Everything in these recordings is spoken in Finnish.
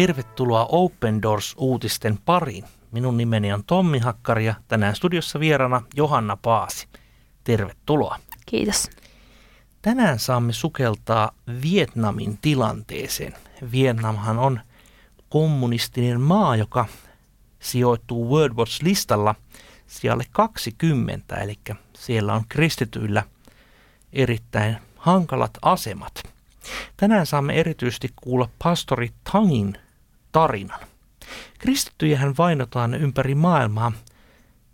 Tervetuloa Open Doors-uutisten pariin. Minun nimeni on Tommi Hakkari ja tänään studiossa vierana Johanna Paasi. Tervetuloa. Kiitos. Tänään saamme sukeltaa Vietnamin tilanteeseen. Vietnamhan on kommunistinen maa, joka sijoittuu World Watch-listalla sijalle 20, eli siellä on kristityillä erittäin hankalat asemat. Tänään saamme erityisesti kuulla pastori Tangin tarinan. Kristittyjähän vainotaan ympäri maailmaa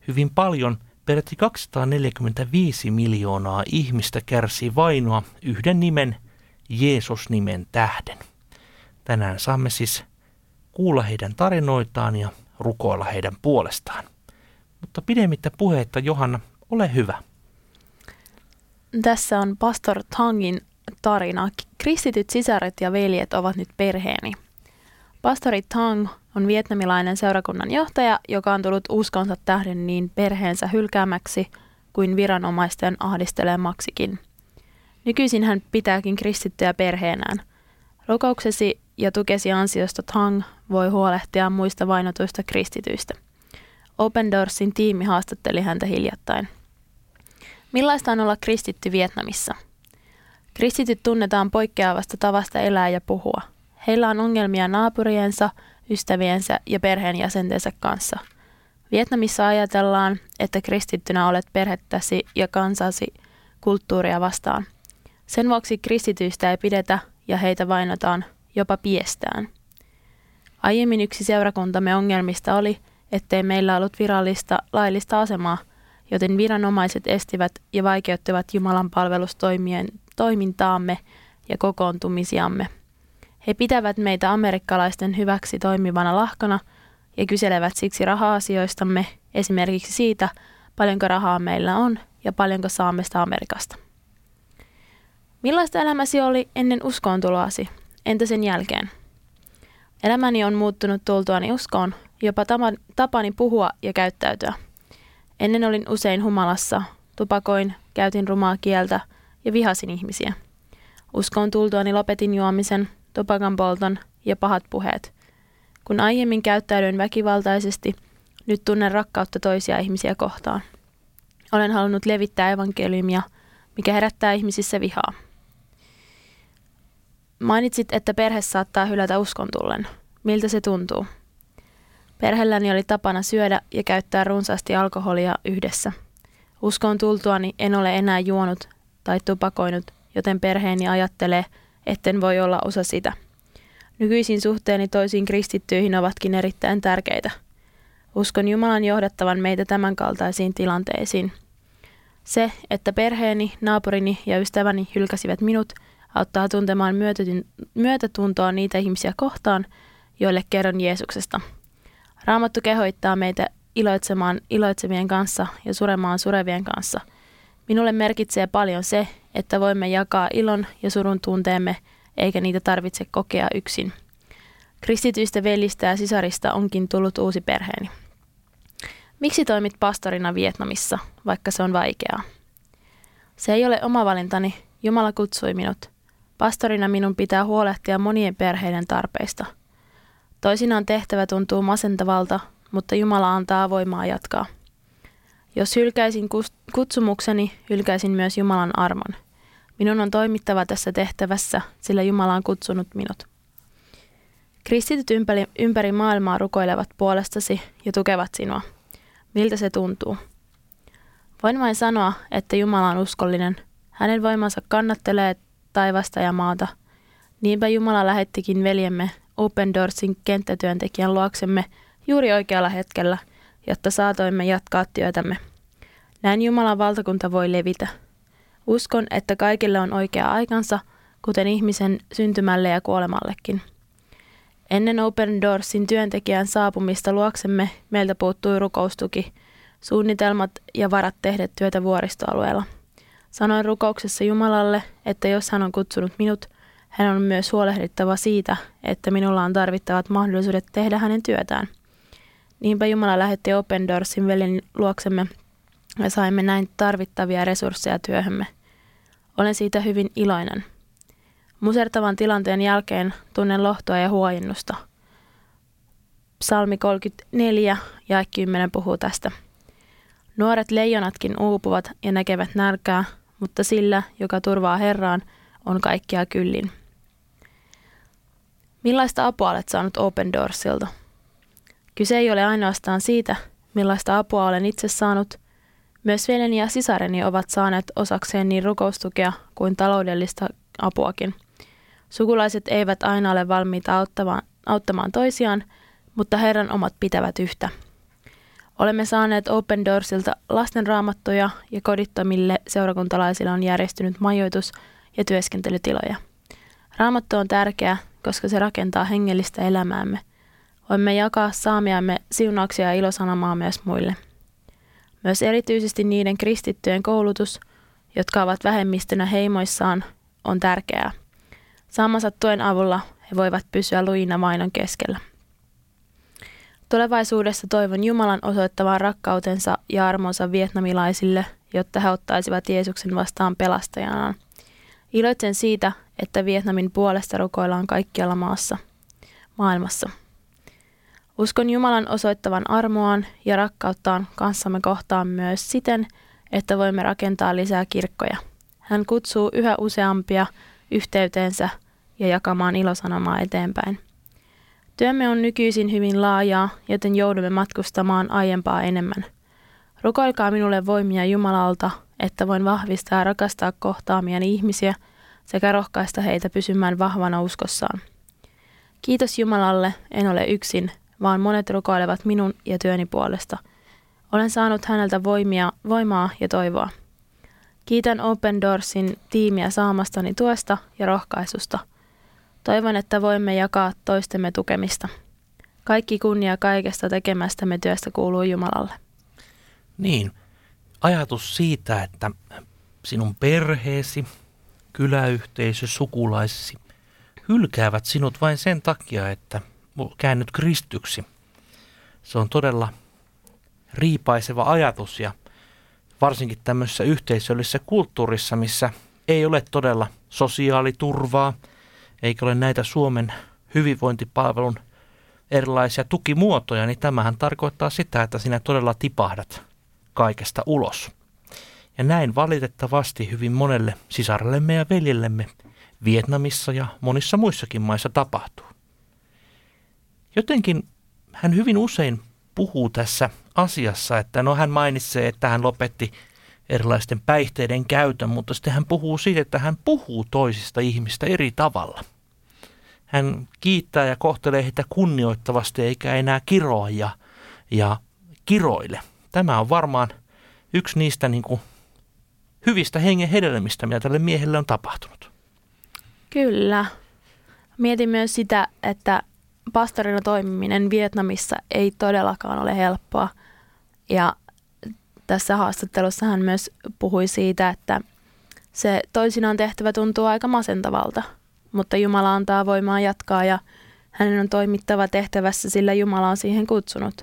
hyvin paljon. Peräti 245 miljoonaa ihmistä kärsii vainoa yhden nimen, Jeesus-nimen tähden. Tänään saamme siis kuulla heidän tarinoitaan ja rukoilla heidän puolestaan. Mutta pidemmittä puheitta, Johanna, ole hyvä. Tässä on pastor Tangin tarina. Kristityt sisaret ja veljet ovat nyt perheeni. Pastori Tang on vietnamilainen seurakunnan johtaja, joka on tullut uskonsa tähden niin perheensä hylkäämäksi kuin viranomaisten ahdistelemaksikin. Nykyisin hän pitääkin kristittyjä perheenään. Rukouksesi ja tukesi ansiosta Tang voi huolehtia muista vainotuista kristityistä. Open Doorsin tiimi haastatteli häntä hiljattain. Millaista on olla kristitty Vietnamissa? Kristityt tunnetaan poikkeavasta tavasta elää ja puhua. Heillä on ongelmia naapuriensa, ystäviensä ja perheenjäsentensä kanssa. Vietnamissa ajatellaan, että kristittynä olet perhettäsi ja kansasi kulttuuria vastaan. Sen vuoksi kristityistä ei pidetä ja heitä vainotaan, jopa piestään. Aiemmin yksi seurakuntamme ongelmista oli, ettei meillä ollut virallista laillista asemaa, joten viranomaiset estivät ja vaikeuttivat Jumalan palvelustoimien toimintaamme ja kokoontumisiamme. He pitävät meitä amerikkalaisten hyväksi toimivana lahkana ja kyselevät siksi raha-asioistamme, esimerkiksi siitä, paljonko rahaa meillä on ja paljonko saamme sitä Amerikasta. Millaista elämäsi oli ennen uskoontuloasi? Entä sen jälkeen? Elämäni on muuttunut tultuani uskoon, jopa tapani puhua ja käyttäytyä. Ennen olin usein humalassa, tupakoin, käytin rumaa kieltä ja vihasin ihmisiä. Uskoon tultuani lopetin juomisen, tupakan polton ja pahat puheet. Kun aiemmin käyttäydyin väkivaltaisesti, nyt tunnen rakkautta toisia ihmisiä kohtaan. Olen halunnut levittää evankeliumia, mikä herättää ihmisissä vihaa. Mainitsit, että perhe saattaa hylätä uskon tullen. Miltä se tuntuu? Perhelläni oli tapana syödä ja käyttää runsaasti alkoholia yhdessä. Uskon tultuani en ole enää juonut tai tupakoinut, joten perheeni ajattelee, etten voi olla osa sitä. Nykyisin suhteeni toisiin kristittyihin ovatkin erittäin tärkeitä. Uskon Jumalan johdattavan meitä tämänkaltaisiin tilanteisiin. Se, että perheeni, naapurini ja ystäväni hylkäsivät minut, auttaa tuntemaan myötätuntoa niitä ihmisiä kohtaan, joille kerron Jeesuksesta. Raamattu kehoittaa meitä iloitsemaan iloitsevien kanssa ja suremaan surevien kanssa. Minulle merkitsee paljon se, että voimme jakaa ilon ja surun tunteemme, eikä niitä tarvitse kokea yksin. Kristityistä velistä ja sisarista onkin tullut uusi perheeni. Miksi toimit pastorina Vietnamissa, vaikka se on vaikeaa? Se ei ole oma valintani, Jumala kutsui minut. Pastorina minun pitää huolehtia monien perheiden tarpeista. Toisinaan tehtävä tuntuu masentavalta, mutta Jumala antaa voimaa jatkaa. Jos hylkäisin kutsumukseni, hylkäisin myös Jumalan armon. Minun on toimittava tässä tehtävässä, sillä Jumala on kutsunut minut. Kristityt ympäri, ympäri maailmaa rukoilevat puolestasi ja tukevat sinua. Miltä se tuntuu? Voin vain sanoa, että Jumala on uskollinen. Hänen voimansa kannattelee taivasta ja maata. Niinpä Jumala lähettikin veljemme Open Doorsin kenttätyöntekijän luoksemme juuri oikealla hetkellä, jotta saatoimme jatkaa työtämme. Näin Jumalan valtakunta voi levitä. Uskon, että kaikille on oikea aikansa, kuten ihmisen syntymälle ja kuolemallekin. Ennen Open Doorsin työntekijän saapumista luoksemme meiltä puuttui rukoustuki, suunnitelmat ja varat tehdä työtä vuoristoalueella. Sanoin rukouksessa Jumalalle, että jos hän on kutsunut minut, hän on myös huolehdittava siitä, että minulla on tarvittavat mahdollisuudet tehdä hänen työtään. Niinpä Jumala lähetti Open Doorsin veljen luoksemme ja saimme näin tarvittavia resursseja työhömme. Olen siitä hyvin iloinen. Musertavan tilanteen jälkeen tunnen lohtoa ja huojennusta. Psalmi 34 ja 10 puhuu tästä. Nuoret leijonatkin uupuvat ja näkevät nälkää, mutta sillä, joka turvaa Herraan, on kaikkia kyllin. Millaista apua olet saanut Open Doorsilta? Kyse ei ole ainoastaan siitä, millaista apua olen itse saanut. Myös veljeni ja sisareni ovat saaneet osakseen niin rukoustukea kuin taloudellista apuakin. Sukulaiset eivät aina ole valmiita auttamaan, auttamaan toisiaan, mutta Herran omat pitävät yhtä. Olemme saaneet Open Doorsilta lastenraamattoja ja kodittomille seurakuntalaisille on järjestynyt majoitus- ja työskentelytiloja. Raamattu on tärkeä, koska se rakentaa hengellistä elämäämme. Voimme jakaa saamiamme siunauksia ja ilosanomaa myös muille. Myös erityisesti niiden kristittyjen koulutus, jotka ovat vähemmistönä heimoissaan, on tärkeää. Saamansa tuen avulla he voivat pysyä luina mainon keskellä. Tulevaisuudessa toivon Jumalan osoittavan rakkautensa ja armonsa vietnamilaisille, jotta he ottaisivat Jeesuksen vastaan pelastajanaan. Iloitsen siitä, että Vietnamin puolesta rukoillaan kaikkialla maassa, maailmassa. Uskon Jumalan osoittavan armoaan ja rakkauttaan kanssamme kohtaan myös siten, että voimme rakentaa lisää kirkkoja. Hän kutsuu yhä useampia yhteyteensä ja jakamaan ilosanomaa eteenpäin. Työmme on nykyisin hyvin laajaa, joten joudumme matkustamaan aiempaa enemmän. Rukoilkaa minulle voimia Jumalalta, että voin vahvistaa ja rakastaa kohtaamiani ihmisiä sekä rohkaista heitä pysymään vahvana uskossaan. Kiitos Jumalalle, en ole yksin, vaan monet rukoilevat minun ja työni puolesta. Olen saanut häneltä voimia, voimaa ja toivoa. Kiitän Open Doorsin tiimiä saamastani tuesta ja rohkaisusta – Toivon, että voimme jakaa toistemme tukemista. Kaikki kunnia kaikesta tekemästämme työstä kuuluu Jumalalle. Niin, ajatus siitä, että sinun perheesi, kyläyhteisö, sukulaisesi hylkäävät sinut vain sen takia, että käännyt kristyksi. Se on todella riipaiseva ajatus ja varsinkin tämmöisessä yhteisöllisessä kulttuurissa, missä ei ole todella sosiaaliturvaa – eikä ole näitä Suomen hyvinvointipalvelun erilaisia tukimuotoja, niin tämähän tarkoittaa sitä, että sinä todella tipahdat kaikesta ulos. Ja näin valitettavasti hyvin monelle sisarellemme ja veljellemme Vietnamissa ja monissa muissakin maissa tapahtuu. Jotenkin hän hyvin usein puhuu tässä asiassa, että no hän mainitsee, että hän lopetti erilaisten päihteiden käytön, mutta sitten hän puhuu siitä, että hän puhuu toisista ihmistä eri tavalla. Hän kiittää ja kohtelee heitä kunnioittavasti eikä enää kiroa ja, ja kiroile. Tämä on varmaan yksi niistä niin kuin, hyvistä hengen hedelmistä, mitä tälle miehelle on tapahtunut. Kyllä. Mietin myös sitä, että pastorina toimiminen Vietnamissa ei todellakaan ole helppoa. Ja tässä haastattelussa hän myös puhui siitä, että se toisinaan tehtävä tuntuu aika masentavalta, mutta Jumala antaa voimaa jatkaa ja hänen on toimittava tehtävässä, sillä Jumala on siihen kutsunut.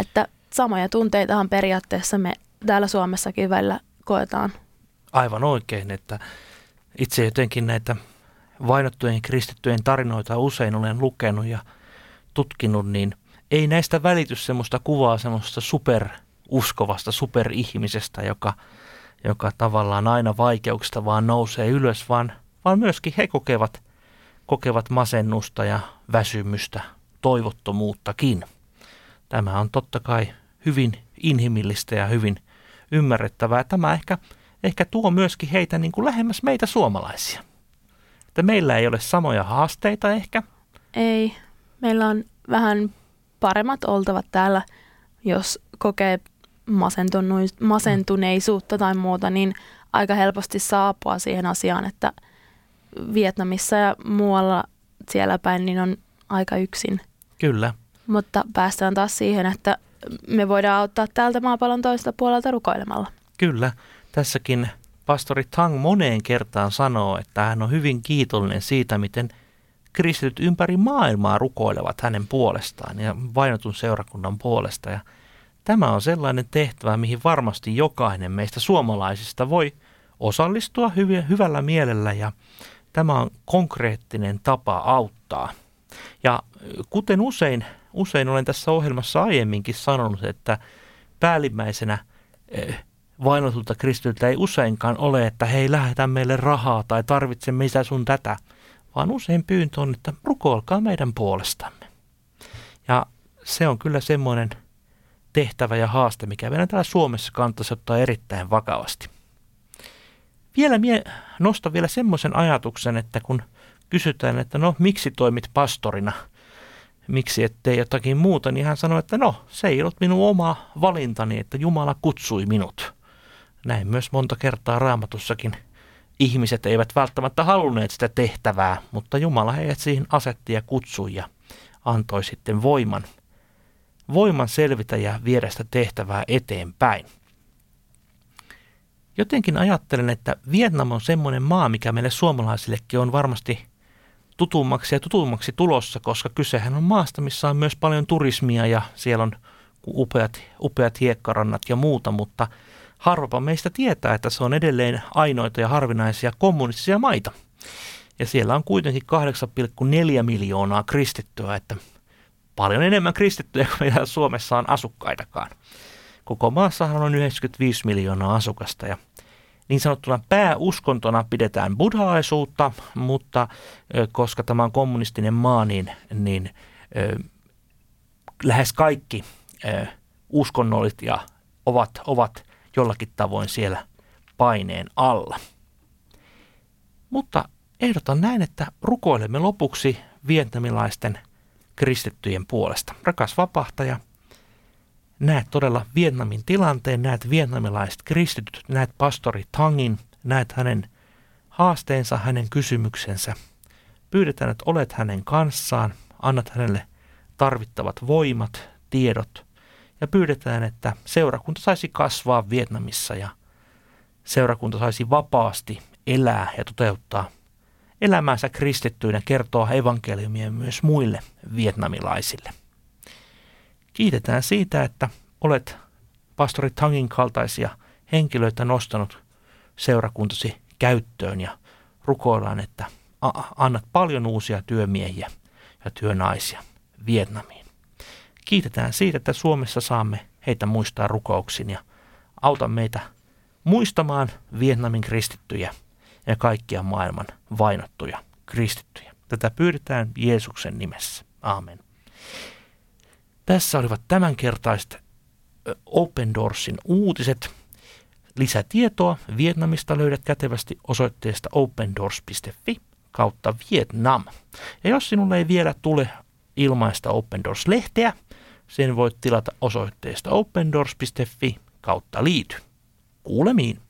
Että samoja tunteitahan periaatteessa me täällä Suomessakin välillä koetaan. Aivan oikein, että itse jotenkin näitä vainottujen kristittyjen tarinoita usein olen lukenut ja tutkinut, niin ei näistä välity semmoista kuvaa semmoista super uskovasta superihmisestä, joka, joka tavallaan aina vaikeuksista vaan nousee ylös, vaan, vaan myöskin he kokevat, kokevat masennusta ja väsymystä, toivottomuuttakin. Tämä on totta kai hyvin inhimillistä ja hyvin ymmärrettävää. Tämä ehkä, ehkä tuo myöskin heitä niin kuin lähemmäs meitä suomalaisia. Että meillä ei ole samoja haasteita ehkä. Ei. Meillä on vähän paremmat oltavat täällä, jos kokee masentuneisuutta tai muuta, niin aika helposti saapua siihen asiaan, että Vietnamissa ja muualla siellä päin niin on aika yksin. Kyllä. Mutta päästään taas siihen, että me voidaan auttaa täältä maapallon toista puolelta rukoilemalla. Kyllä. Tässäkin pastori Tang moneen kertaan sanoo, että hän on hyvin kiitollinen siitä, miten kristityt ympäri maailmaa rukoilevat hänen puolestaan ja vainotun seurakunnan puolesta. Ja Tämä on sellainen tehtävä, mihin varmasti jokainen meistä suomalaisista voi osallistua hyviä, hyvällä mielellä ja tämä on konkreettinen tapa auttaa Ja kuten usein, usein olen tässä ohjelmassa aiemminkin sanonut, että päällimmäisenä vainotulta kristityltä ei useinkaan ole, että hei lähetä meille rahaa tai tarvitse mitä sun tätä, vaan usein pyyntö on, että rukoilkaa meidän puolestamme. Ja se on kyllä semmoinen tehtävä ja haaste, mikä meidän täällä Suomessa kannattaisi ottaa erittäin vakavasti. Vielä mie nostan vielä semmoisen ajatuksen, että kun kysytään, että no miksi toimit pastorina, miksi ettei jotakin muuta, niin hän sanoi, että no se ei ollut minun oma valintani, että Jumala kutsui minut. Näin myös monta kertaa raamatussakin ihmiset eivät välttämättä halunneet sitä tehtävää, mutta Jumala heidät siihen asetti ja kutsui ja antoi sitten voiman, voiman selvitä ja viedä sitä tehtävää eteenpäin. Jotenkin ajattelen, että Vietnam on semmoinen maa, mikä meille suomalaisillekin on varmasti tutummaksi ja tutummaksi tulossa, koska kysehän on maasta, missä on myös paljon turismia ja siellä on upeat, upeat hiekkarannat ja muuta, mutta harvapa meistä tietää, että se on edelleen ainoita ja harvinaisia kommunistisia maita. Ja siellä on kuitenkin 8,4 miljoonaa kristittyä, että paljon enemmän kristittyjä kuin meillä Suomessa on asukkaitakaan. Koko maassahan on 95 miljoonaa asukasta ja niin sanottuna pääuskontona pidetään buddhaisuutta, mutta koska tämä on kommunistinen maa, niin, niin lähes kaikki uskonnollit ja ovat, ovat jollakin tavoin siellä paineen alla. Mutta ehdotan näin, että rukoilemme lopuksi vietnamilaisten kristittyjen puolesta. Rakas vapahtaja, näet todella Vietnamin tilanteen, näet vietnamilaiset kristityt, näet pastori Tangin, näet hänen haasteensa, hänen kysymyksensä. Pyydetään, että olet hänen kanssaan, annat hänelle tarvittavat voimat, tiedot ja pyydetään, että seurakunta saisi kasvaa Vietnamissa ja seurakunta saisi vapaasti elää ja toteuttaa elämänsä kristittyinä kertoa evankeliumia myös muille vietnamilaisille. Kiitetään siitä, että olet pastori Tangin kaltaisia henkilöitä nostanut seurakuntasi käyttöön ja rukoillaan, että annat paljon uusia työmiehiä ja työnaisia Vietnamiin. Kiitetään siitä, että Suomessa saamme heitä muistaa rukouksin ja auta meitä muistamaan Vietnamin kristittyjä ja kaikkia maailman vainottuja kristittyjä. Tätä pyydetään Jeesuksen nimessä. Amen. Tässä olivat tämänkertaiset Open Doorsin uutiset. Lisätietoa Vietnamista löydät kätevästi osoitteesta opendoors.fi kautta Vietnam. Ja jos sinulle ei vielä tule ilmaista Open Doors-lehteä, sen voit tilata osoitteesta opendoors.fi kautta liity. Kuulemiin!